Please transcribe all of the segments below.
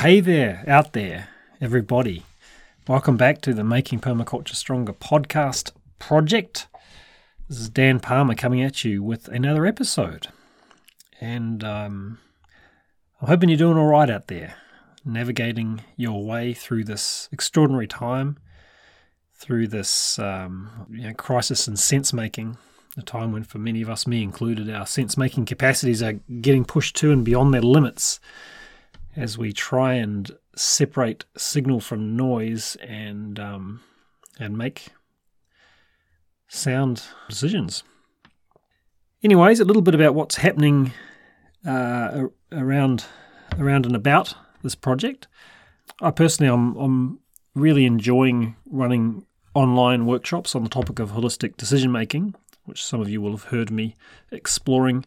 hey there, out there, everybody. Welcome back to the Making Permaculture Stronger podcast project. This is Dan Palmer coming at you with another episode. And um, I'm hoping you're doing all right out there, navigating your way through this extraordinary time, through this um, you know, crisis in sense making, a time when, for many of us, me included, our sense making capacities are getting pushed to and beyond their limits as we try and separate signal from noise and um, and make sound decisions. Anyways, a little bit about what's happening uh, around around and about this project. I personally, I'm I'm really enjoying running online workshops on the topic of holistic decision making, which some of you will have heard me exploring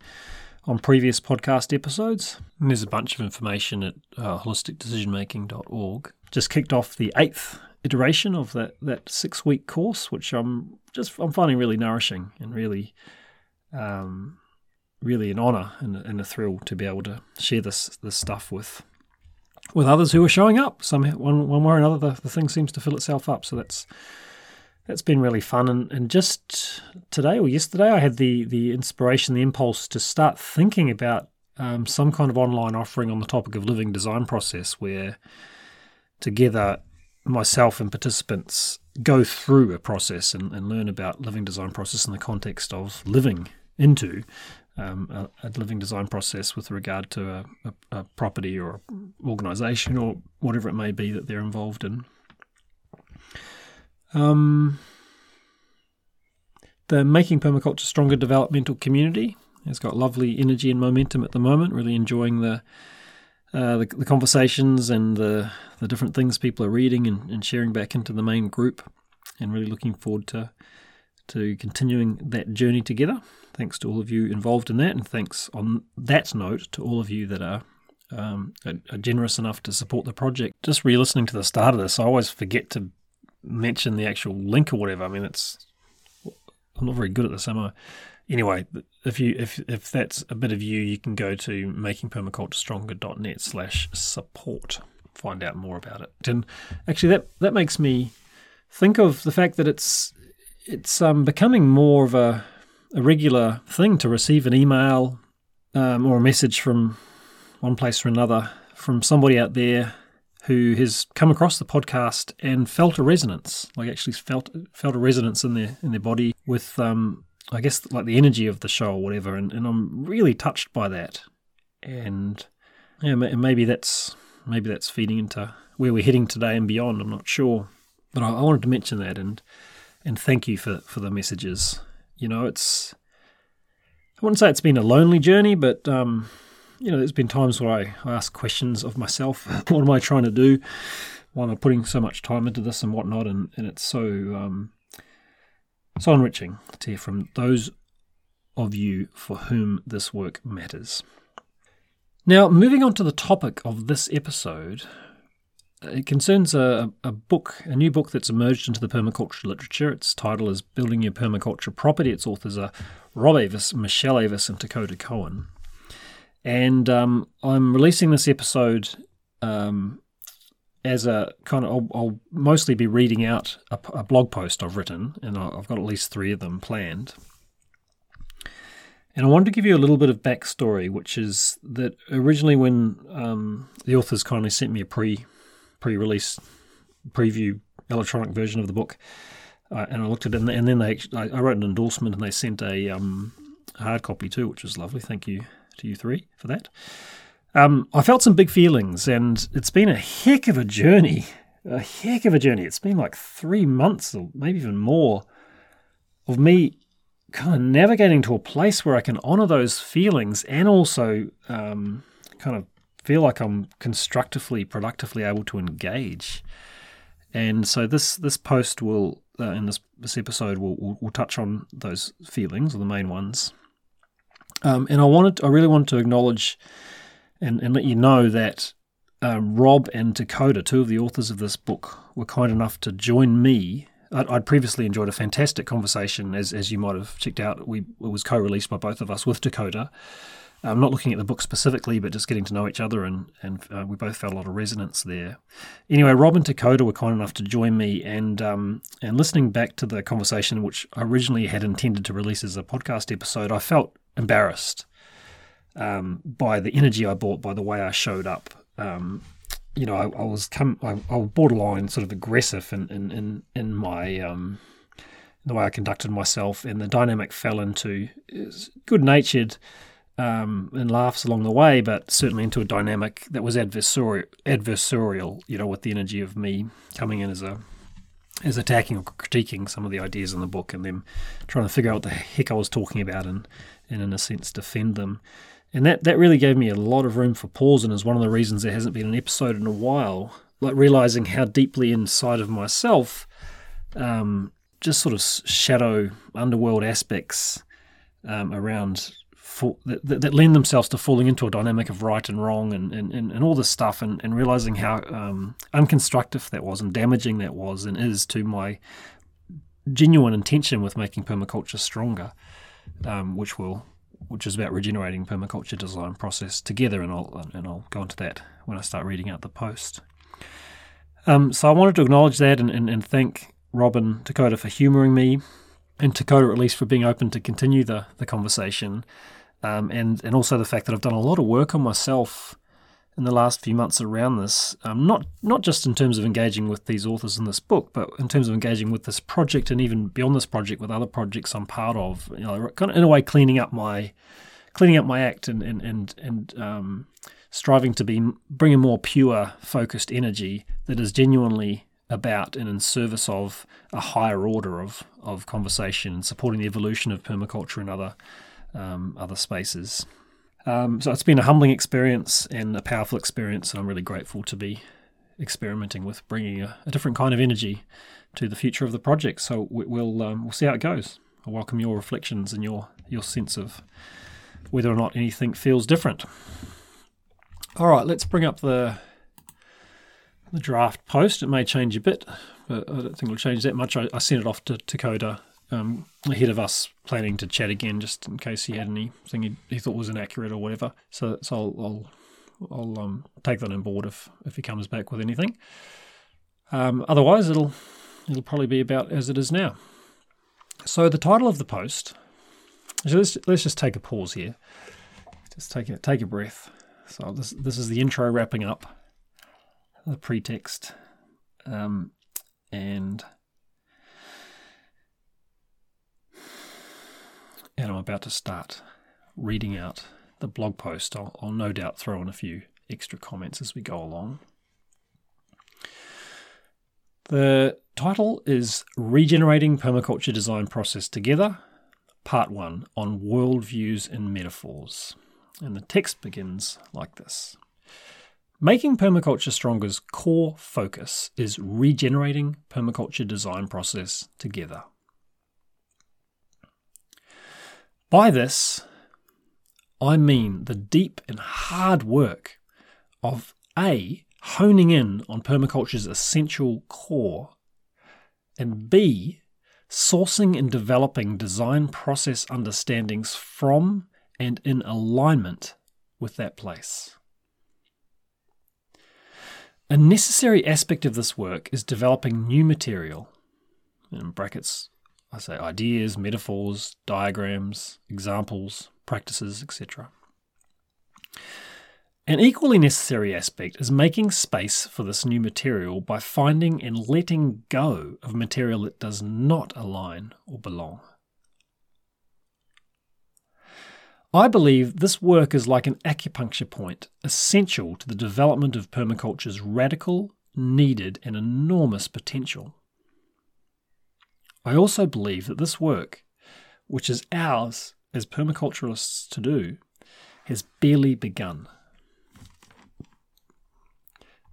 on previous podcast episodes. And there's a bunch of information at uh, holisticdecisionmaking.org. Just kicked off the eighth iteration of that, that six week course, which I'm just I'm finding really nourishing and really um, really an honour and, and, a thrill to be able to share this this stuff with with others who are showing up. Some one one way or another, the, the thing seems to fill itself up. So that's that's been really fun. And, and just today or yesterday, I had the, the inspiration, the impulse to start thinking about um, some kind of online offering on the topic of living design process where together myself and participants go through a process and, and learn about living design process in the context of living into um, a, a, living design process with regard to a, a, a property or organization or whatever it may be that they're involved in. Um, the Making Permaculture Stronger developmental community has got lovely energy and momentum at the moment. Really enjoying the uh, the, the, conversations and the the different things people are reading and, and, sharing back into the main group, and really looking forward to to continuing that journey together. Thanks to all of you involved in that, and thanks on that note to all of you that are um, are, generous enough to support the project. Just re-listening to the start of this, I always forget to mention the actual link or whatever. I mean, it's I'm not very good at this, am I? Anyway, if you if if that's a bit of you, you can go to makingpermaculturestronger.net slash support. Find out more about it. And actually, that that makes me think of the fact that it's it's um, becoming more of a, a regular thing to receive an email um, or a message from one place or another from somebody out there who has come across the podcast and felt a resonance, like actually felt felt a resonance in their in their body with, um, I guess, like the energy of the show or whatever. And, and I'm really touched by that. And yeah, maybe that's maybe that's feeding into where we're heading today and beyond. I'm not sure, but I, I wanted to mention that and and thank you for for the messages. You know, it's I wouldn't say it's been a lonely journey, but um, you know, there's been times where I, I ask questions of myself. what am I trying to do? Why am I putting so much time into this and whatnot? And, and it's so um, so enriching to hear from those of you for whom this work matters. Now, moving on to the topic of this episode, it concerns a, a book, a new book that's emerged into the permaculture literature. Its title is Building Your Permaculture Property. Its authors are Rob Avis, Michelle Avis, and Takota Coen. And um, I'm releasing this episode um, as a kind of, I'll, I'll, mostly be reading out a, a, blog post I've written, and I've got at least three of them planned. And I wanted to give you a little bit of backstory, which is that originally, when um, the authors kindly sent me a pre pre release preview electronic version of the book, uh, and I looked at it, and, then they I, I, wrote an endorsement, and they sent a um, hard copy too, which was lovely. Thank you to you three for that. Um, I felt some big feelings, and it's been a heck of a journey. A heck of a journey. It's been like three months, or maybe even more, of me kind of navigating to a place where I can honor those feelings and also um, kind of feel like I'm constructively, productively able to engage. And so this this post will, uh, in this this episode, will, will, will touch on those feelings, or the main ones, um, and I wanted, I really wanted to acknowledge and, and let you know that um, Rob and Takota, two of the authors of this book, were kind enough to join me. I'd, I'd previously enjoyed a fantastic conversation, as, as you might have checked out. We, it was co released by both of us with Takota I'm not looking at the book specifically, but just getting to know each other, and and uh, we both felt a lot of resonance there. Anyway, Rob and Takota were kind enough to join me, and um, and listening back to the conversation, which I originally had intended to release as a podcast episode, I felt embarrassed um, by the energy I brought, by the way I showed up. Um, you know, I, I was come, I, I, was borderline sort of aggressive in in in, in my um, the way I conducted myself, and the dynamic fell into good natured um, and laughs along the way, but certainly into a dynamic that was adversarial, adversarial, you know, with the energy of me coming in as a as attacking or critiquing some of the ideas in the book and them trying to figure out what the heck I was talking about and, and in a sense defend them. And that, that really gave me a lot of room for pause and is one of the reasons there hasn't been an episode in a while. Like realizing how deeply inside of myself, um, just sort of shadow underworld aspects um, around that, that, lend themselves to falling into a dynamic of right and wrong and, and, and, all this stuff and, and realizing how um, unconstructive that was and damaging that was and is to my genuine intention with making permaculture stronger, um, which will which is about regenerating permaculture design process together, and I'll and I'll go into that when I start reading out the post. Um, so I wanted to acknowledge that and, and, and thank Robin Takota for humouring me, and Takota at least for being open to continue the the conversation um, and and also the fact that I've done a lot of work on myself in the last few months around this. Um, not not just in terms of engaging with these authors in this book, but in terms of engaging with this project and even beyond this project with other projects I'm part of. You know, kind of in a way cleaning up my cleaning up my act and and and and um, striving to be bring a more pure, focused energy that is genuinely about and in service of a higher order of of conversation and supporting the evolution of permaculture and other um, other spaces. Um, so it's been a humbling experience and a powerful experience, and I'm really grateful to be experimenting with bringing a, a different kind of energy to the future of the project. So we, will um, we'll see how it goes. I welcome your reflections and your your sense of whether or not anything feels different. All right, let's bring up the the draft post. It may change a bit, but I don't think it'll change that much. I, I sent it off to Takota um, ahead of us planning to chat again, just in case he had anything he, he thought was inaccurate or whatever. So, so I'll I'll, I'll um, take that on board if if he comes back with anything. Um, otherwise, it'll it'll probably be about as it is now. So the title of the post. So let's let's just take a pause here. Just take a take a breath. So this this is the intro wrapping up the pretext, um, and and I'm about to start reading out the blog post. I'll, I'll no doubt throw in a few extra comments as we go along. The title is Regenerating Permaculture Design Process Together, Part 1 on Worldviews and Metaphors. And the text begins like this Making Permaculture Stronger's core focus is regenerating permaculture design process together. By this, I mean the deep and hard work of A, honing in on permaculture's essential core, and B, sourcing and developing design process understandings from and in alignment with that place. A necessary aspect of this work is developing new material, in brackets I say ideas, metaphors, diagrams, examples, practices, etc. An equally necessary aspect is making space for this new material by finding and letting go of material that does not align or belong. I believe this work is like an acupuncture point, essential to the development of permaculture's radical, needed, and enormous potential. I also believe that this work, which is ours as permaculturalists to do, has barely begun.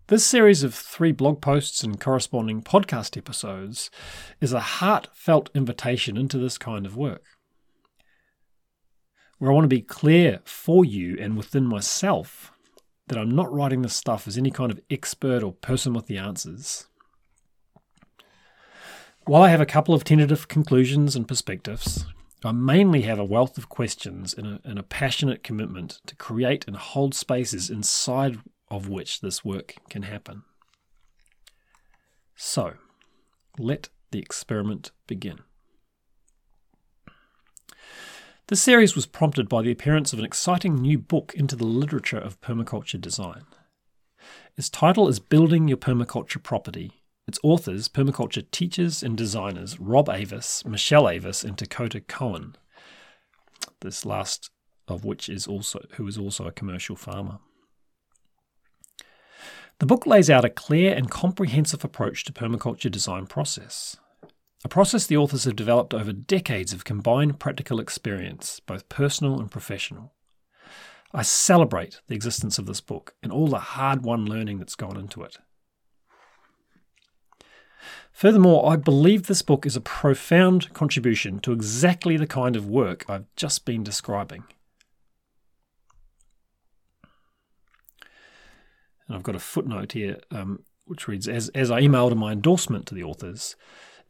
This series of three blog posts and corresponding podcast episodes is a heartfelt invitation into this kind of work. Where I want to be clear for you and within myself that I'm not writing this stuff as any kind of expert or person with the answers. While I have a couple of tentative conclusions and perspectives, I mainly have a wealth of questions and a, and a passionate commitment to create and hold spaces inside of which this work can happen. So, let the experiment begin. This series was prompted by the appearance of an exciting new book into the literature of permaculture design. Its title is Building Your Permaculture Property. Its authors, permaculture teachers and designers Rob Avis, Michelle Avis, and Takota Coen. This last of which is also who is also a commercial farmer. The book lays out a clear and comprehensive approach to permaculture design process. A process the authors have developed over decades of combined practical experience, both personal and professional. I celebrate the existence of this book and all the hard won learning that's gone into it. Furthermore, I believe this book is a profound contribution to exactly the kind of work I've just been describing. And I've got a footnote here um, which reads as, as I emailed in my endorsement to the authors,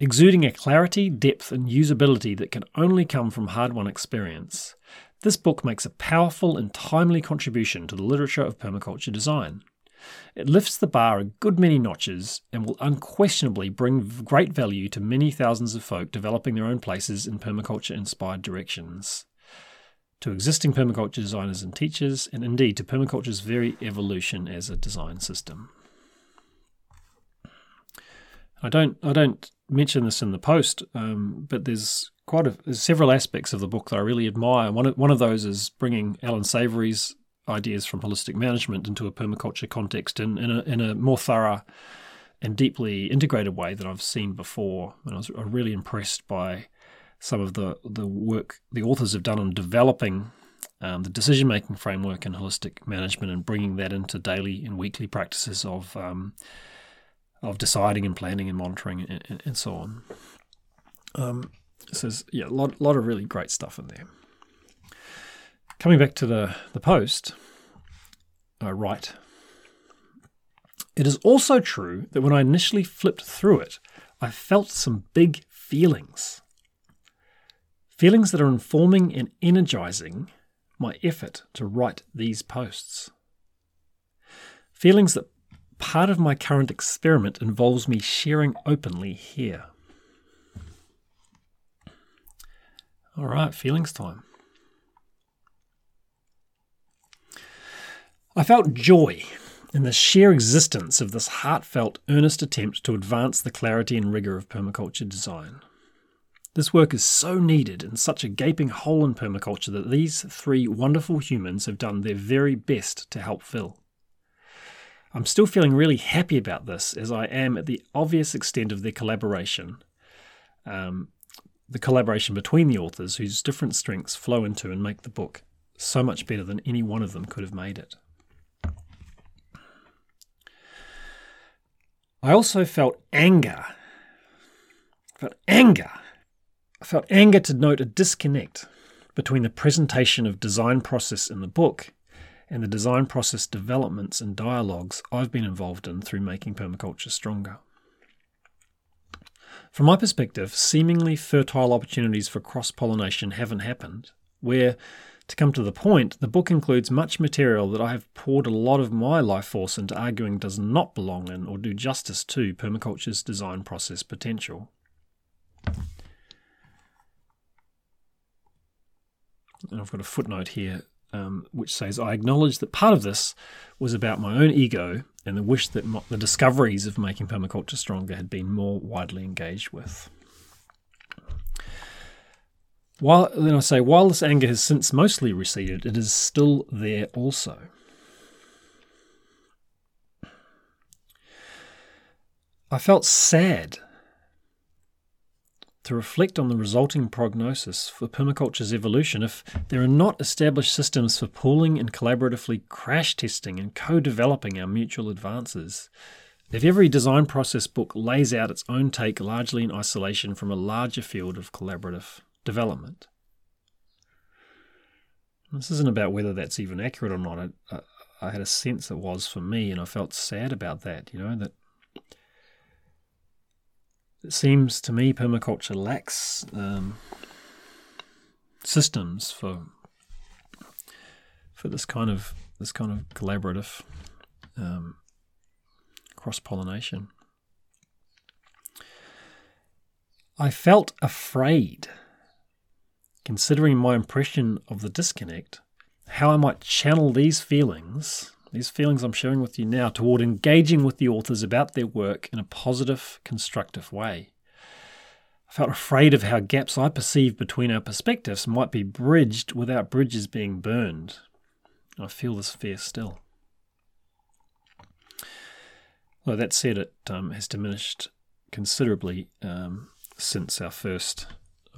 exuding a clarity, depth, and usability that can only come from hard won experience. This book makes a powerful and timely contribution to the literature of permaculture design. It lifts the bar a good many notches and will unquestionably bring great value to many thousands of folk developing their own places in permaculture inspired directions. To existing permaculture designers and teachers, and indeed to permaculture's very evolution as a design system. I don't I don't mention this in the post, um, but there's quite a, several aspects of the book that I really admire. One of, one of those is bringing Allan Savory's ideas from holistic management into a permaculture context in, in, a, in a more thorough and deeply integrated way than I've seen before. And I was really impressed by some of the, the work the authors have done on developing um, the decision making framework in holistic management and bringing that into daily and weekly practices of um, of deciding and planning and monitoring and, and so on. Um, so yeah, a lot, lot of really great stuff in there. Coming back to the, the post, uh, I write It is also true that when I initially flipped through it, I felt some big feelings. Feelings that are informing and energizing my effort to write these posts. Feelings that Part of my current experiment involves me sharing openly here. All right, feelings time. I felt joy in the sheer existence of this heartfelt, earnest attempt to advance the clarity and rigour of permaculture design. This work is so needed and such a gaping hole in permaculture that these three wonderful humans have done their very best to help fill. I'm still feeling really happy about this as I am at the obvious extent of their collaboration. Um, the collaboration between the authors whose different strengths flow into and make the book so much better than any one of them could have made it. I also felt anger. I felt anger. I felt anger to note a disconnect between the presentation of design process in the book and the design process developments and dialogues I've been involved in through making permaculture stronger. From my perspective, seemingly fertile opportunities for cross pollination haven't happened, where, to come to the point, the book includes much material that I have poured a lot of my life force into arguing does not belong in or do justice to permaculture's design process potential. And I've got a footnote here um, which says, I acknowledge that part of this was about my own ego and the wish that the discoveries of making permaculture stronger had been more widely engaged with. While then I say, while this anger has since mostly receded, it is still there also. I felt sad to reflect on the resulting prognosis for permaculture's evolution if there are not established systems for pooling and collaboratively crash testing and co developing our mutual advances. If every design process book lays out its own take largely in isolation from a larger field of collaborative development. This isn't about whether that's even accurate or not. I, I had a sense it was for me, and I felt sad about that, you know, that it seems to me permaculture lacks um, systems for for this kind of this kind of collaborative um, cross pollination. I felt afraid, considering my impression of the disconnect, how I might channel these feelings, these feelings I'm sharing with you now, toward engaging with the authors about their work in a positive, constructive way. I felt afraid of how gaps I perceived between our perspectives might be bridged without bridges being burned. I feel this fear still. Well, that said, it um, has diminished considerably um, since our first,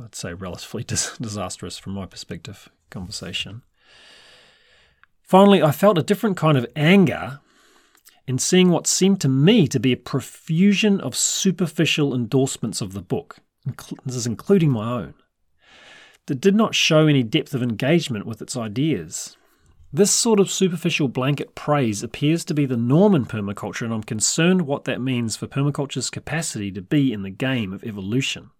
I'd say, relatively dis- disastrous, from my perspective, conversation. Finally, I felt a different kind of anger in seeing what seemed to me to be a profusion of superficial endorsements of the book. This is including my own, that did not show any depth of engagement with its ideas. This sort of superficial blanket praise appears to be the norm in permaculture, and I'm concerned what that means for permaculture's capacity to be in the game of evolution.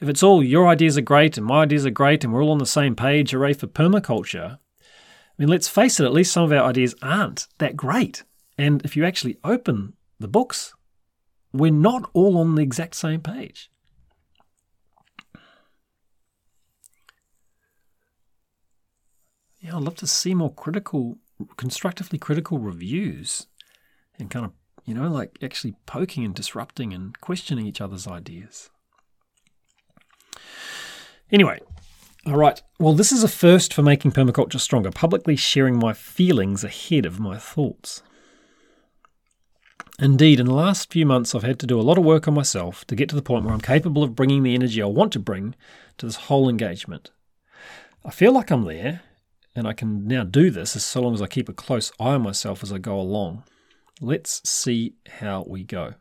If it's all your ideas are great and my ideas are great and we're all on the same page, hooray for permaculture, I mean, let's face it, at least some of our ideas aren't that great. And if you actually open the books, we're not all on the exact same page. yeah, I'd love to see more critical, constructively critical reviews and kind of, you know, like actually poking and disrupting and questioning each other's ideas. Anyway, all right. Well, this is a first for making permaculture stronger, publicly sharing my feelings ahead of my thoughts. Indeed, in the last few months, I've had to do a lot of work on myself to get to the point where I'm capable of bringing the energy I want to bring to this whole engagement. I feel like I'm there, and I can now do this as so long as I keep a close eye on myself as I go along. Let's see how we go.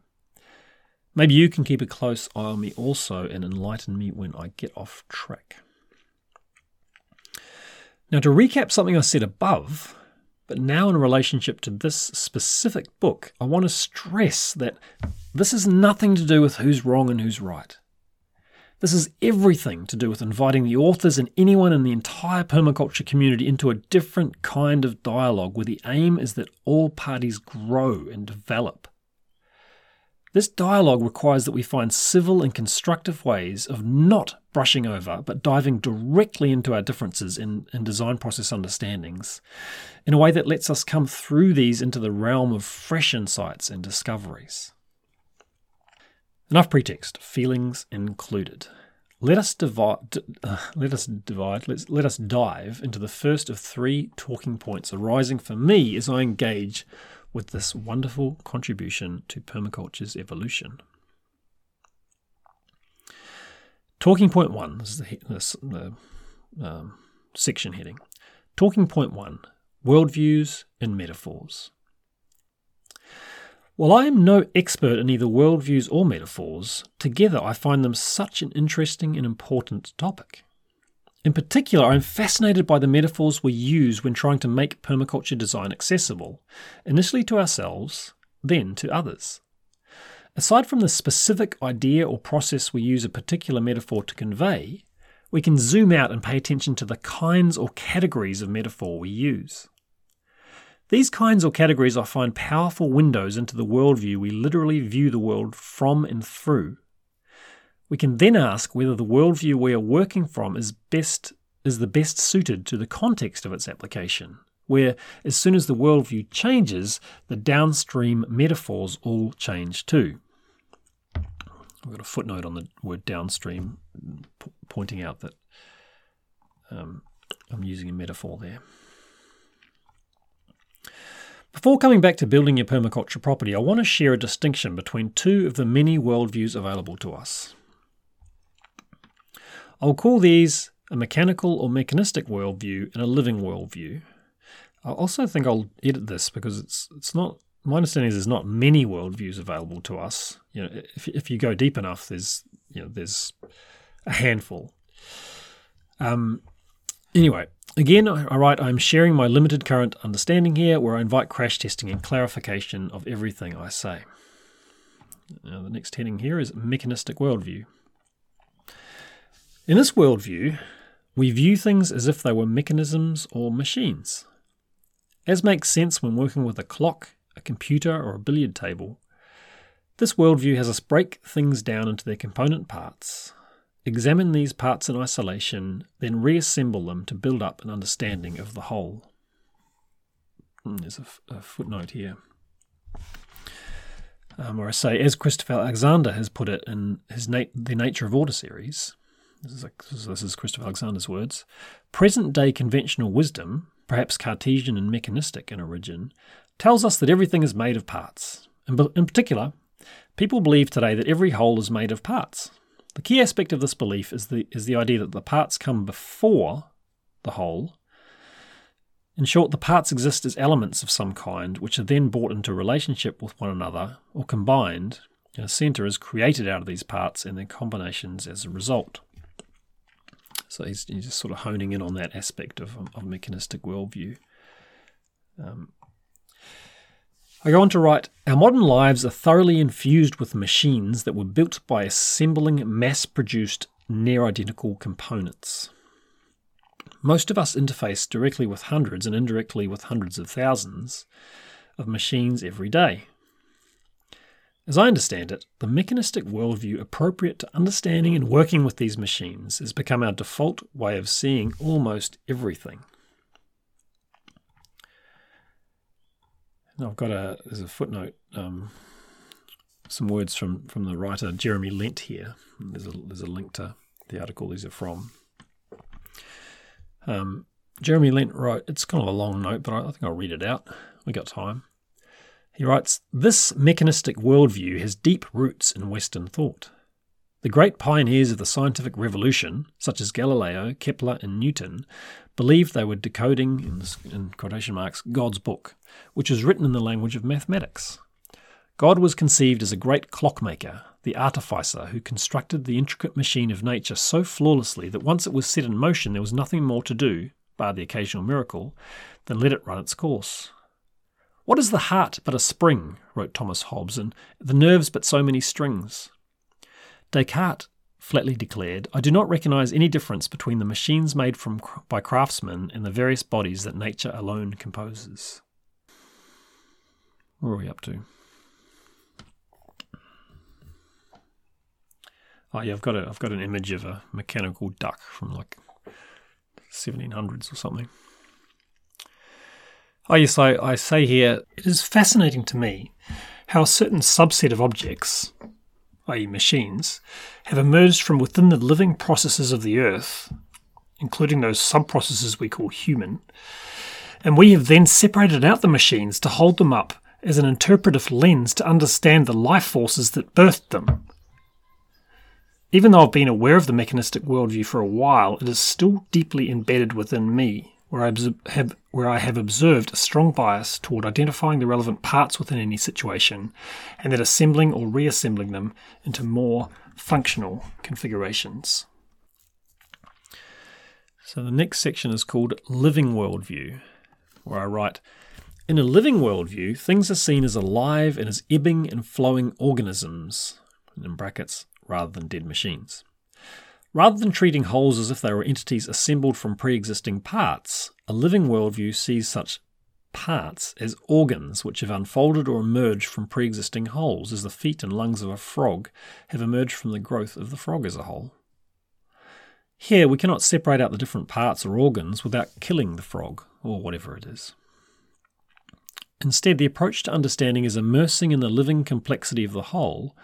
Maybe you can keep a close eye on me also and enlighten me when I get off track. Now, to recap something I said above, but now in relationship to this specific book, I want to stress that this has nothing to do with who's wrong and who's right. This is everything to do with inviting the authors and anyone in the entire permaculture community into a different kind of dialogue where the aim is that all parties grow and develop. This dialogue requires that we find civil and constructive ways of not brushing over, but diving directly into our differences in, in design process understandings in a way that lets us come through these into the realm of fresh insights and discoveries. Enough pretext, feelings included. Let us divide. Uh, let us divide. Let's let us dive into the first of three talking points arising for me as I engage with this wonderful contribution to permaculture's evolution. Talking point one. Is the, this, the um, section heading. Talking point one: worldviews and metaphors. While I am no expert in either worldviews or metaphors, together I find them such an interesting and important topic. In particular, I'm fascinated by the metaphors we use when trying to make permaculture design accessible, initially to ourselves, then to others. Aside from the specific idea or process we use a particular metaphor to convey, we can zoom out and pay attention to the kinds or categories of metaphor we use. These kinds or categories I find powerful windows into the worldview we literally view the world from and through. We can then ask whether the worldview we are working from is best is the best suited to the context of its application, where as soon as the worldview changes, the downstream metaphors all change too. I've got a footnote on the word downstream, p- pointing out that um, I'm using a metaphor there. Before coming back to building your permaculture property, I want to share a distinction between two of the many worldviews available to us. I'll call these a mechanical or mechanistic worldview and a living worldview. I also think I'll edit this because it's it's not my understanding is there's not many worldviews available to us. You know, if if you go deep enough, there's you know there's a handful. Um, anyway, Again, I write, I'm sharing my limited current understanding here, where I invite crash testing and clarification of everything I say. Now, the next heading here is mechanistic worldview. In this worldview, we view things as if they were mechanisms or machines. As makes sense when working with a clock, a computer, or a billiard table, this worldview has us break things down into their component parts, examine these parts in isolation, then reassemble them to build up an understanding of the whole. Hmm, there's a, footnote here. Um, or I say, as Christopher Alexander has put it in his nat- The Nature of Order series, this is, a, this is Christopher Alexander's words, present day conventional wisdom, perhaps Cartesian and mechanistic in origin, tells us that everything is made of parts. In, in particular, people believe today that every whole is made of parts. The key aspect of this belief is the, is the idea that the parts come before the whole. In short, the parts exist as elements of some kind, which are then brought into relationship with one another or combined, and a centre is created out of these parts and their combinations as a result. So he's, he's just sort of honing in on that aspect of, of mechanistic worldview. Um, I go on to write Our modern lives are thoroughly infused with machines that were built by assembling mass produced near identical components. Most of us interface directly with hundreds and indirectly with hundreds of thousands of machines every day. As I understand it, the mechanistic worldview appropriate to understanding and working with these machines has become our default way of seeing almost everything. I've got a there's a footnote, um, some words from from the writer Jeremy Lent here. There's a there's a link to the article these are from. Um, Jeremy Lent wrote. It's kind of a long note, but I, I think I'll read it out. We got time. He writes, This mechanistic worldview has deep roots in Western thought. The great pioneers of the scientific revolution, such as Galileo, Kepler, and Newton, believed they were decoding, in, in quotation marks, God's book, which was written in the language of mathematics. God was conceived as a great clockmaker, the artificer who constructed the intricate machine of nature so flawlessly that once it was set in motion there was nothing more to do, bar the occasional miracle, than let it run its course. What is the heart but a spring? wrote Thomas Hobbes, and the nerves but so many strings. Descartes flatly declared, I do not recognize any difference between the machines made from, by craftsmen and the various bodies that nature alone composes. Where are we up to? Oh yeah, I've got a I've got an image of a mechanical duck from like 1700s or something. Oh yes, I, I say here it is fascinating to me how a certain subset of objects, i.e., machines, have emerged from within the living processes of the earth, including those sub processes we call human, and we have then separated out the machines to hold them up as an interpretive lens to understand the life forces that birthed them. Even though I've been aware of the mechanistic worldview for a while, it is still deeply embedded within me where I, have, where I have observed a strong bias toward identifying the relevant parts within any situation and then assembling or reassembling them into more functional configurations. So the next section is called Living Worldview, where I write In a living worldview, things are seen as alive and as ebbing and flowing organisms, in brackets, rather than dead machines. Rather than treating wholes as if they were entities assembled from pre existing parts, a living worldview sees such parts as organs which have unfolded or emerged from pre existing wholes, as the feet and lungs of a frog have emerged from the growth of the frog as a whole. Here, we cannot separate out the different parts or organs without killing the frog, or whatever it is. Instead, the approach to understanding is immersing in the living complexity of the whole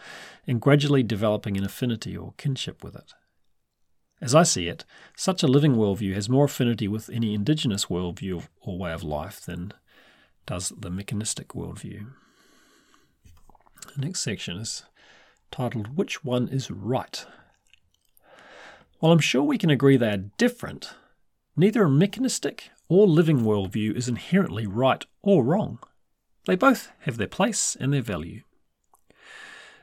and gradually developing an affinity or kinship with it. As I see it, such a living worldview has more affinity with any indigenous worldview or way of life than does the mechanistic worldview. The next section is titled Which One is Right? While I'm sure we can agree they are different, neither a mechanistic or living worldview is inherently right or wrong. They both have their place and their value.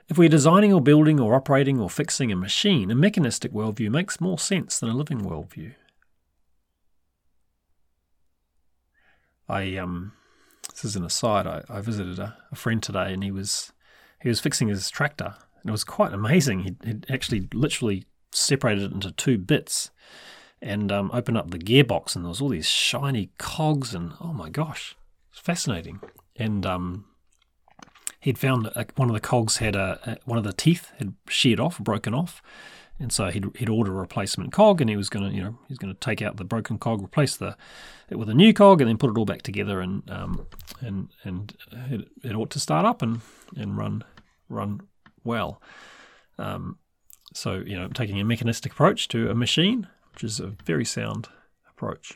If we're designing or building or operating or fixing a machine, a mechanistic worldview makes more sense than a living worldview. I um, this is an aside. I, I visited a, a, friend today, and he was he was fixing his tractor, and it was quite amazing. He would actually literally separated it into two bits, and um, opened up the gearbox, and there was all these shiny cogs, and oh my gosh, it's fascinating. And um, he'd found a, one of the cogs had a, a, one of the teeth had sheared off, broken off, and so he'd, he'd order a replacement cog, and he was going to you know he's going to take out the broken cog, replace the it with a new cog, and then put it all back together, and um, and and it, it ought to start up and and run run well. Um, so you know, taking a mechanistic approach to a machine, which is a very sound approach.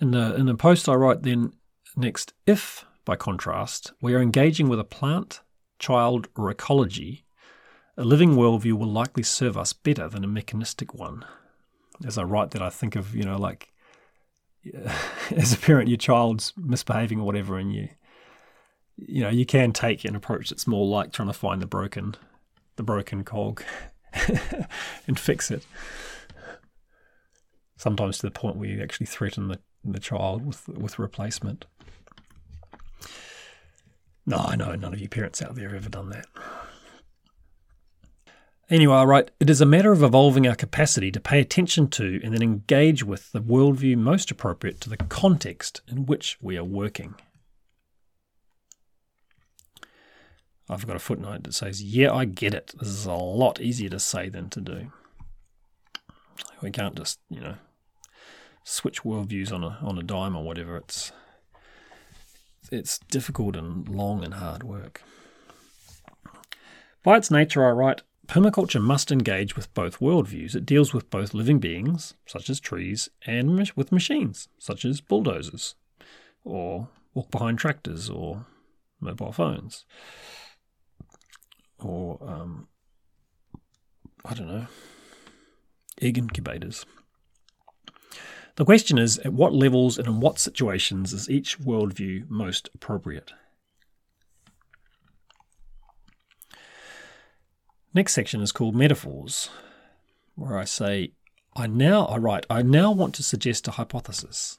In the in the post, I write then next if by contrast, we are engaging with a plant, child, or ecology, a living worldview will likely serve us better than a mechanistic one. As I write that, I think of, you know, like as a parent, your child's misbehaving or whatever, and you, you know, you can take an approach that's more like trying to find the broken, the broken cog, and fix it. Sometimes to the point where you actually threaten the, the child with with replacement. No, I know none of you parents out there have ever done that. Anyway, I write, it is a matter of evolving our capacity to pay attention to and then engage with the worldview most appropriate to the context in which we are working. I've got a footnote that says, Yeah, I get it. This is a lot easier to say than to do. We can't just, you know, switch worldviews on a on a dime or whatever. It's it's difficult and long and hard work. By its nature, I write, permaculture must engage with both worldviews. It deals with both living beings, such as trees, and with machines, such as bulldozers, or walk behind tractors, or mobile phones, or, um, I don't know, egg incubators. The question is at what levels and in what situations is each worldview most appropriate? Next section is called metaphors, where I say, I now, I write, I now want to suggest a hypothesis.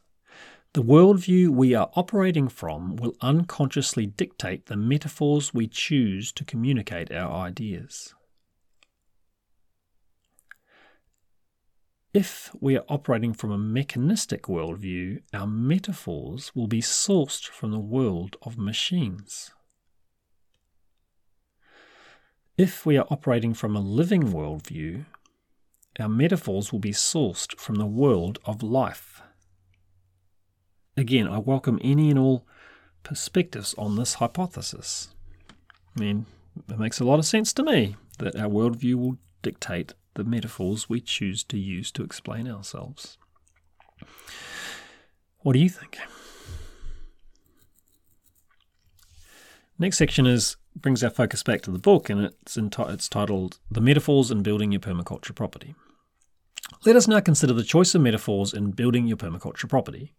The worldview we are operating from will unconsciously dictate the metaphors we choose to communicate our ideas. If we are operating from a mechanistic worldview, our metaphors will be sourced from the world of machines. If we are operating from a living worldview, our metaphors will be sourced from the world of life. Again, I welcome any and all perspectives on this hypothesis. I mean, it makes a lot of sense to me that our worldview will dictate the metaphors we choose to use to explain ourselves. What do you think? Next section is brings our focus back to the book, and it's, it's titled "The Metaphors in Building Your Permaculture Property." Let us now consider the choice of metaphors in building your permaculture property,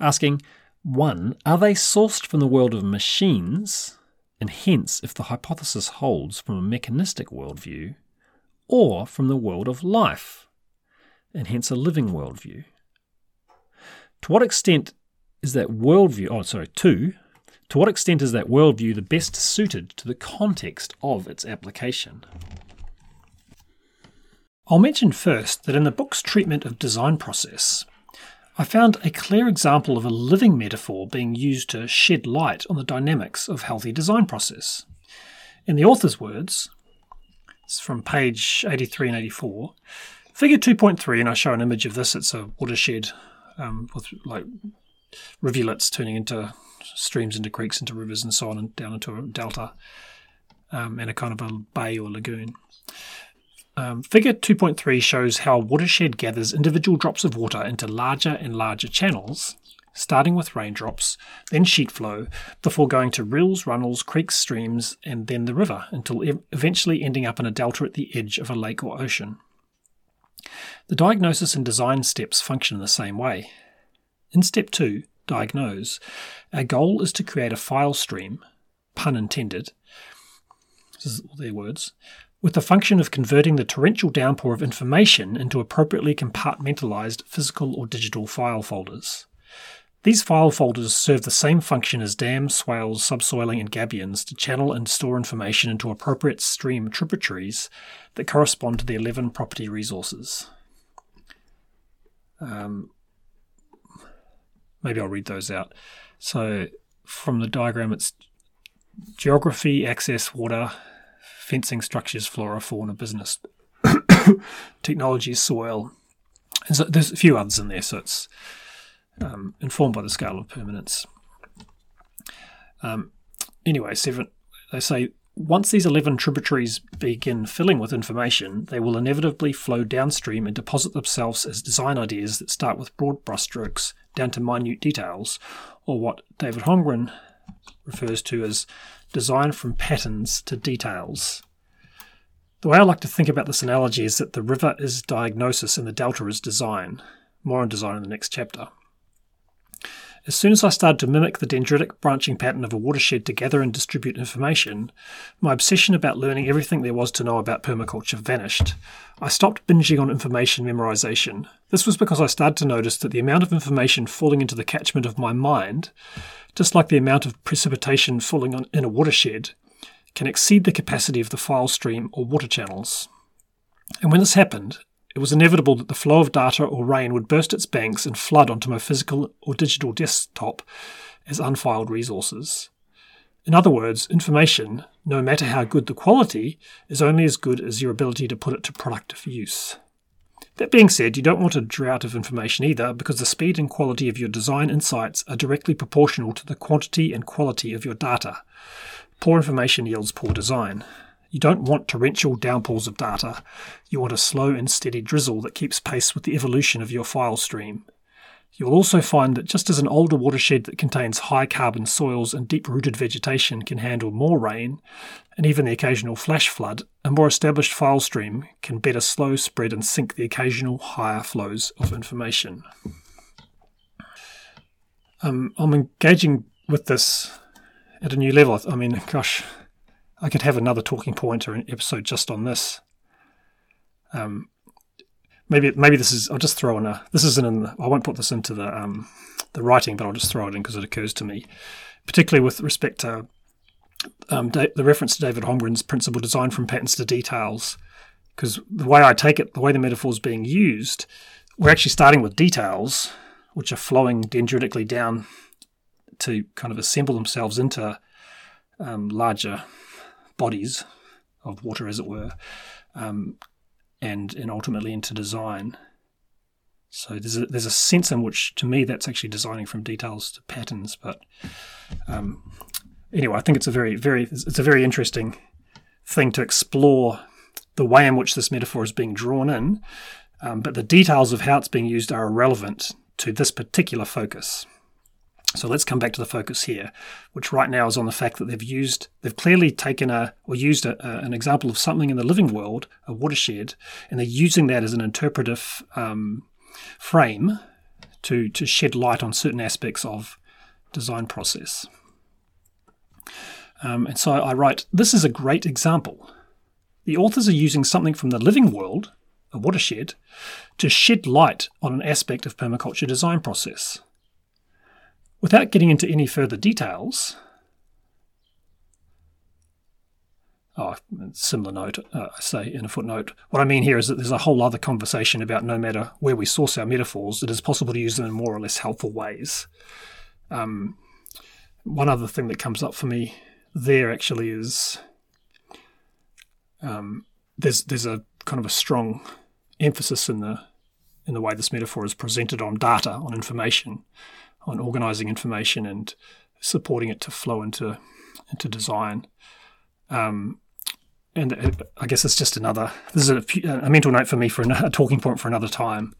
asking: one, are they sourced from the world of machines, and hence, if the hypothesis holds from a mechanistic worldview, or from the world of life, and hence a living worldview. To what extent is that worldview, oh, sorry, two, to what extent is that worldview the best suited to the context of its application? I'll mention first that in the book's treatment of design process, I found a clear example of a living metaphor being used to shed light on the dynamics of healthy design process. In the author's words, it's from page 83 and 84. Figure 2.3, and I show an image of this. It's a watershed um, with like rivulets turning into streams, into creeks, into rivers, and so on, and down into a delta, um, and a kind of a bay or lagoon. Um, figure 2.3 shows how a watershed gathers individual drops of water into larger and larger channels starting with raindrops, then sheet flow, before going to rills, runnels, creeks, streams, and then the river, until eventually ending up in a delta at the edge of a lake or ocean. The diagnosis and design steps function in the same way. In step 2, diagnose, our goal is to create a file stream, pun intended, this is their words, with the function of converting the torrential downpour of information into appropriately compartmentalized physical or digital file folders. These file folders serve the same function as dams, swales, subsoiling, and gabions to channel and store information into appropriate stream tributaries that correspond to the 11 property resources. Um, maybe I'll read those out. So from the diagram, it's geography, access, water, fencing, structures, flora, fauna, business, technology, soil. And so there's a few others in there, so it's um, informed by the scale of permanence. Um, anyway, seven. They say once these 11 tributaries begin filling with information, they will inevitably flow downstream and deposit themselves as design ideas that start with broad brushstrokes down to minute details, or what David Holmgren refers to as design from patterns to details. The way I like to think about this analogy is that the river is diagnosis and the delta is design. More on design in the next chapter. As soon as I started to mimic the dendritic branching pattern of a watershed to gather and distribute information, my obsession about learning everything there was to know about permaculture vanished. I stopped binging on information memorization. This was because I started to notice that the amount of information falling into the catchment of my mind, just like the amount of precipitation falling on, in a watershed, can exceed the capacity of the file stream or water channels. And when this happened, it was inevitable that the flow of data or rain would burst its banks and flood onto my physical or digital desktop as unfiled resources. In other words, information, no matter how good the quality, is only as good as your ability to put it to productive use. That being said, you don't want a drought of information either, because the speed and quality of your design insights are directly proportional to the quantity and quality of your data. Poor information yields poor design. You don't want torrential downpours of data. You want a slow and steady drizzle that keeps pace with the evolution of your file stream. You'll also find that just as an older watershed that contains high carbon soils and deep rooted vegetation can handle more rain, and even the occasional flash flood, a more established file stream can better slow, spread, and sink the occasional higher flows of information. Um, I'm engaging with this at a new level. I mean, gosh, I could have another talking point or an episode just on this. Um, maybe maybe this is. I'll just throw in a. This isn't in. The, I won't put this into the um, the writing, but I'll just throw it in because it occurs to me, particularly with respect to um, da- the reference to David Holmgren's principle design from patterns to details. Because the way I take it, the way the metaphor is being used, we're actually starting with details, which are flowing dendritically down to kind of assemble themselves into um, larger bodies of water, as it were, um, and and ultimately into design. So there's a, there's a sense in which, to me, that's actually designing from details to patterns. But um, anyway, I think it's a very very it's a very interesting thing to explore the way in which this metaphor is being drawn in. Um, but the details of how it's being used are irrelevant to this particular focus. So let's come back to the focus here, which right now is on the fact that they've used, they've clearly taken a or used a, a, an example of something in the living world, a watershed, and they're using that as an interpretive um, frame to to shed light on certain aspects of design process. Um, and so I write, this is a great example. The authors are using something from the living world, a watershed, to shed light on an aspect of permaculture design process. Without getting into any further details, oh, similar note, uh, I say in a footnote. What I mean here is that there's a whole other conversation about no matter where we source our metaphors, it is possible to use them in more or less helpful ways. Um, one other thing that comes up for me there actually is um, there's there's a kind of a strong emphasis in the in the way this metaphor is presented on data, on information, on organizing information and supporting it to flow into into design. Um, and I guess it's just another. This is a, a, mental note for me for a talking point for another time,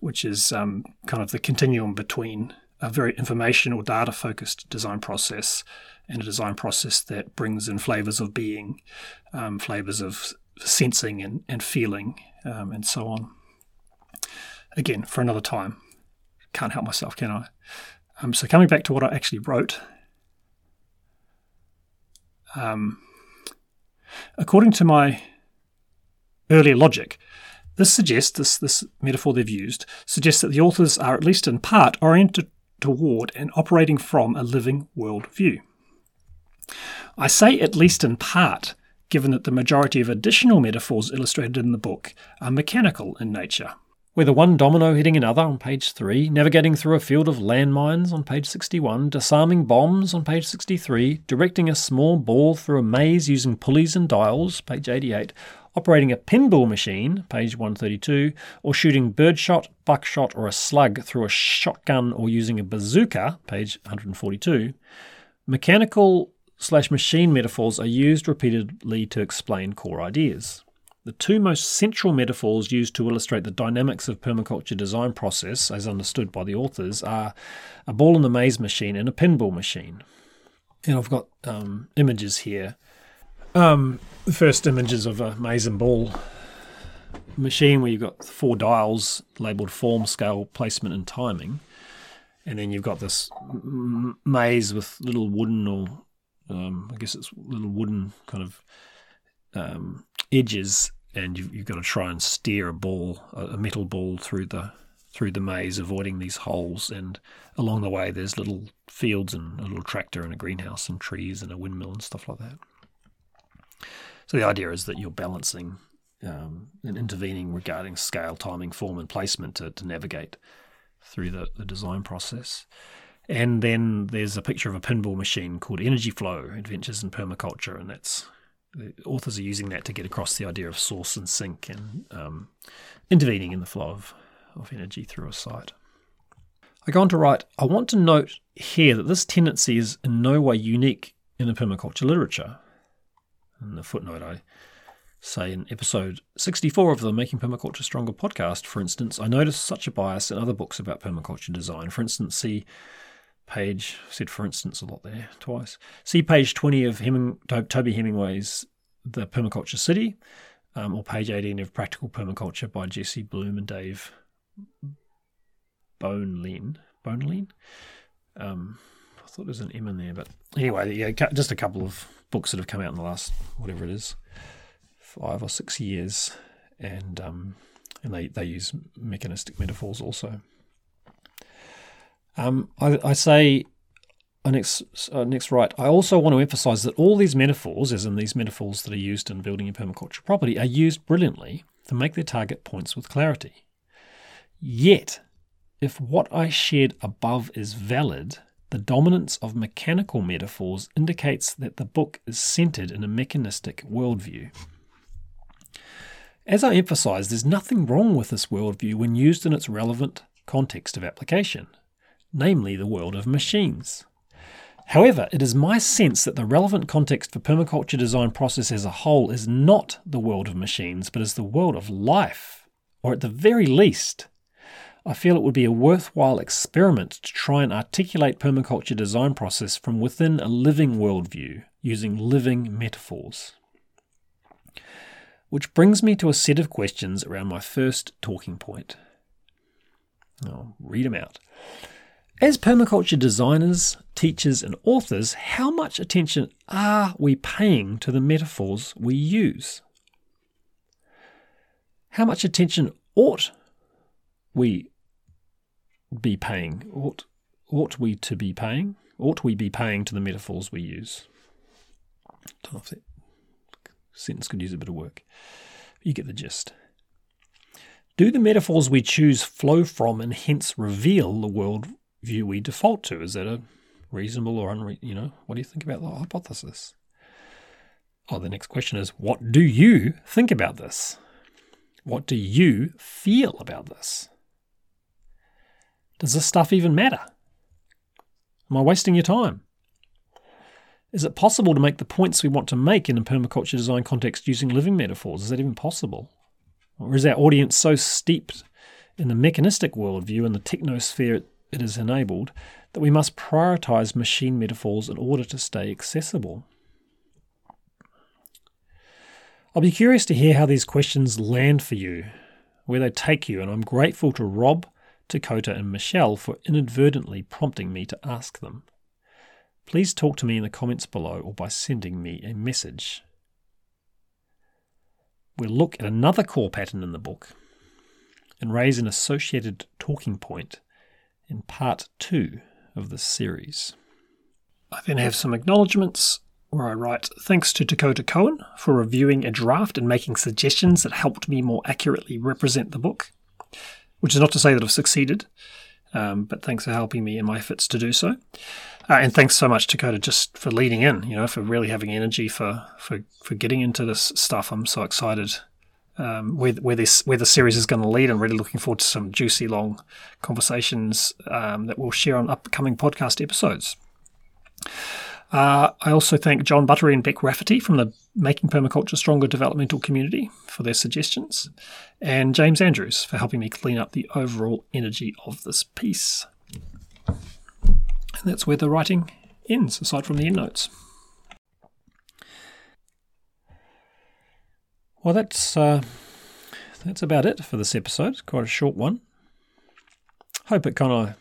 which is um, kind of the continuum between a very information or data focused design process and a design process that brings in flavors of being, um, flavors of sensing and, and feeling, um, and so on. Again, for another time. Can't help myself, can I? Um, so coming back to what I actually wrote, um, according to my earlier logic, this suggests this this metaphor they've used suggests that the authors are at least in part oriented toward and operating from a living world view. I say at least in part, given that the majority of additional metaphors illustrated in the book are mechanical in nature Whether one domino hitting another on page 3, navigating through a field of landmines on page 61, disarming bombs on page 63, directing a small ball through a maze using pulleys and dials, page 88, operating a pinball machine, page 132, or shooting birdshot, buckshot, or a slug through a shotgun or using a bazooka, page 142, mechanical slash machine metaphors are used repeatedly to explain core ideas. The two most central metaphors used to illustrate the dynamics of permaculture design process, as understood by the authors, are a ball in the maze machine and a pinball machine. And I've got um, images here. Um, the first images of a maze and ball machine where you've got four dials labeled form, scale, placement, and timing. And then you've got this m- maze with little wooden or um, I guess it's little wooden kind of um, edges and you've, you've got to try and steer a ball, a metal ball, through the through the maze, avoiding these holes. And along the way, there's little fields and a little tractor and a greenhouse and trees and a windmill and stuff like that. So the idea is that you're balancing um, and intervening regarding scale, timing, form, and placement to, to navigate through the, the design process. And then there's a picture of a pinball machine called Energy Flow Adventures in Permaculture, and that's authors are using that to get across the idea of source and sink and um, intervening in the flow of, of energy through a site. I go on to write I want to note here that this tendency is in no way unique in the permaculture literature. In the footnote, I say in episode 64 of the Making Permaculture Stronger podcast, for instance, I noticed such a bias in other books about permaculture design. For instance, see page, said for instance a lot there, twice. See page 20 of Heming, Toby Hemingway's The Permaculture City, um, or page 18 of Practical Permaculture by Jessi Bloom and Dave Boehnlein. Boneleen? Um, I thought there was an M in there, but anyway, yeah, just a couple of books that have come out in the last, whatever it is, five or six years. And um, and they, they use mechanistic metaphors also. Um, I, I, say, uh, next, uh, next right, I also want to emphasize that all these metaphors, as in these metaphors that are used in building a permaculture property, are used brilliantly to make their target points with clarity. Yet, if what I shared above is valid, the dominance of mechanical metaphors indicates that the book is centered in a mechanistic worldview. As I emphasized, there's nothing wrong with this worldview when used in its relevant context of application namely the world of machines. However, it is my sense that the relevant context for permaculture design process as a whole is not the world of machines, but is the world of life, or at the very least, I feel it would be a worthwhile experiment to try and articulate permaculture design process from within a living worldview using living metaphors. Which brings me to a set of questions around my first talking point. I'll read them out. As permaculture designers, teachers, and authors, how much attention are we paying to the metaphors we use? How much attention ought we be paying? Ought, ought we to be paying? Ought we be paying to the metaphors we use? I don't know if that sentence could use a bit of work. You get the gist. Do the metaphors we choose flow from and hence reveal the world view we default to. Is that a reasonable or unre- you know, what do you think about the hypothesis? Oh, the next question is what do you think about this? What do you feel about this? Does this stuff even matter? Am I wasting your time? Is it possible to make the points we want to make in a permaculture design context using living metaphors? Is that even possible? Or is our audience so steeped in the mechanistic worldview and the technosphere it is enabled that we must prioritize machine metaphors in order to stay accessible. I'll be curious to hear how these questions land for you, where they take you, and I'm grateful to Rob, Takota, and Michelle for inadvertently prompting me to ask them. Please talk to me in the comments below or by sending me a message. We'll look at another core pattern in the book and raise an associated talking point in part two of this series. I then have some acknowledgements where I write Thanks to Takota Coen for reviewing a draft and making suggestions that helped me more accurately represent the book. which is not to say that I've succeeded, um, but thanks for helping me in my efforts to do so. Uh, and thanks so much, Takota, just for leading in, you know, for really having energy for, for, for getting into this stuff. I'm so excited um, where, where this where the series is going to lead. I'm really looking forward to some juicy long conversations um, that we'll share on upcoming podcast episodes. Uh, I also thank John Buttery and Beck Rafferty from the Making Permaculture Stronger developmental community for their suggestions, and James Andrews for helping me clean up the overall energy of this piece. And that's where the writing ends, aside from the endnotes. Well, that's uh, that's about it for this episode. Quite a short one. Hope it kind of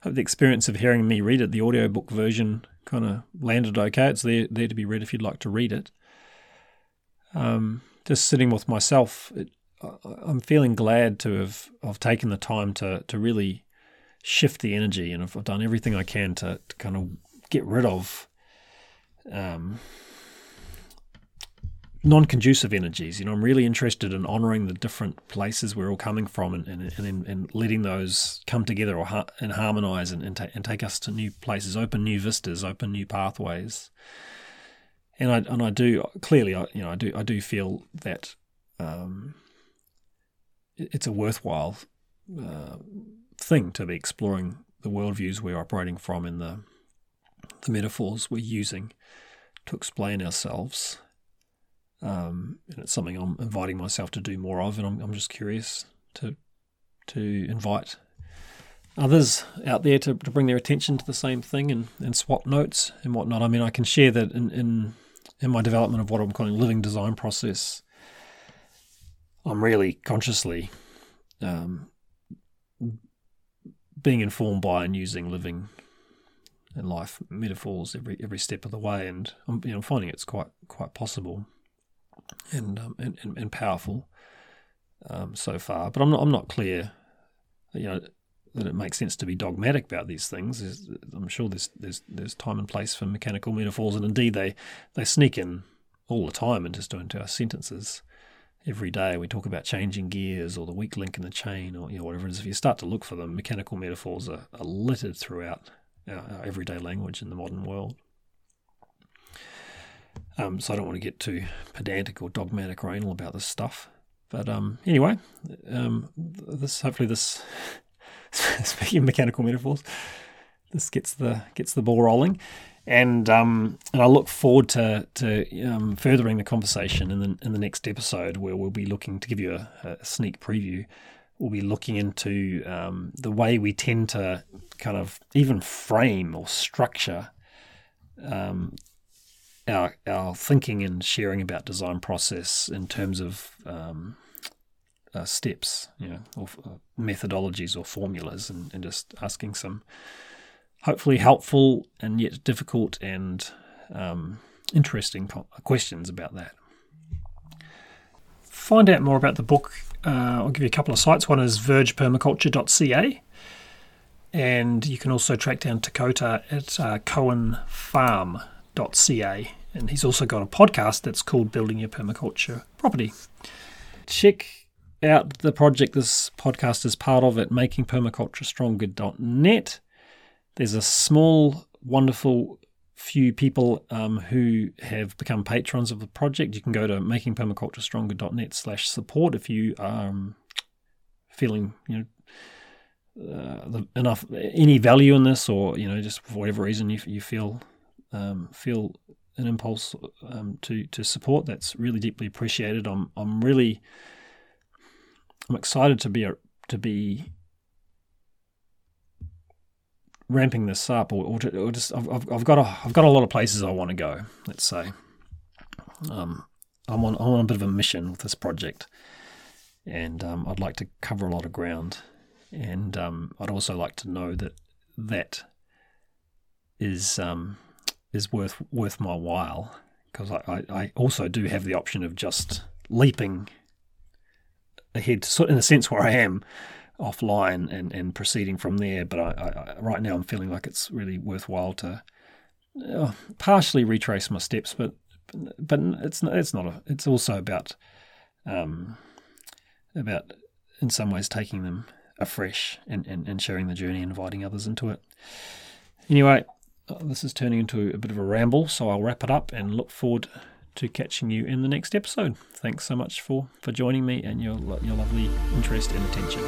hope the experience of hearing me read it, the audiobook version, kind of landed okay. It's there there to be read if you'd like to read it. Um, just sitting with myself, it, I'm feeling glad to have I've taken the time to to really shift the energy, and I've, I've done everything I can to, to kind of get rid of um, non-conducive energies. You know, I'm really interested in honouring the different places we're all coming from, and and, and, and letting those come together or ha- and harmonise and and, ta- and take us to new places, open new vistas, open new pathways. And I and I do clearly, I you know, I do I do feel that um, it's a worthwhile uh, thing to be exploring the worldviews we're operating from and the the metaphors we're using to explain ourselves um, and it's something I'm inviting myself to do more of, and I'm, I'm just curious to to invite others out there to, to bring their attention to the same thing and, and swap notes and whatnot. I mean, I can share that in, in in my development of what I'm calling living design process. I'm really consciously um, being informed by and using living and life metaphors every every step of the way, and I'm you know finding it's quite quite possible and um, and, and, and, powerful um, so far. But I'm not I'm not clear, you know, that it makes sense to be dogmatic about these things. There's, I'm sure there's there's there's time and place for mechanical metaphors, and indeed they they sneak in all the time into into our sentences. Every day we talk about changing gears or the weak link in the chain or you know whatever it is. If you start to look for them, mechanical metaphors are, are littered throughout our, our everyday language in the modern world. Um, so I don't want to get too pedantic or dogmatic or anal about this stuff. But um, anyway, um, this hopefully this speaking mechanical metaphors, this gets the gets the ball rolling, and um, and I look forward to to um, furthering the conversation in the in the next episode where we'll be looking to give you a, a sneak preview. We'll be looking into um, the way we tend to kind of even frame or structure um, our our thinking and sharing about design process in terms of um, uh, steps, you know, or uh, methodologies or formulas, and, and, just asking some hopefully helpful and yet difficult and um, interesting questions about that. Find out more about the book. Uh, I'll give you a couple of sites. One is vergepermaculture.ca, and you can also track down Takota at uh, Coen Farm ca, and he's also got a podcast that's called Building Your Permaculture Property. Check out the project this podcast is part of at makingpermaculturestronger.net. There's a small, wonderful few people um, who have become patrons of the project. You can go to makingpermaculturestronger.net slash support if you are um, feeling, you know, uh, the, enough any value in this, or you know, just for whatever reason you you feel um, feel an impulse um, to to support, that's really deeply appreciated. I'm I'm really I'm excited to be a, to be ramping this up, or, or, to, or just I've, I've got a I've got a lot of places I want to go. Let's say, um, I'm on I'm on a bit of a mission with this project, and um, I'd like to cover a lot of ground, and um, I'd also like to know that that is um, is worth worth my while because I, I, I, also do have the option of just leaping ahead, sort in a sense where I am offline and, and proceeding from there. But I, I right now I'm feeling like it's really worthwhile to uh, partially retrace my steps, but but it's not, it's not a, it's also about um, about in some ways taking them afresh and, and, and sharing the journey, and inviting others into it. Anyway, uh, this is turning into a bit of a ramble, so I'll wrap it up and look forward to catching you in the next episode. Thanks so much for, for joining me and your, your lovely interest and attention.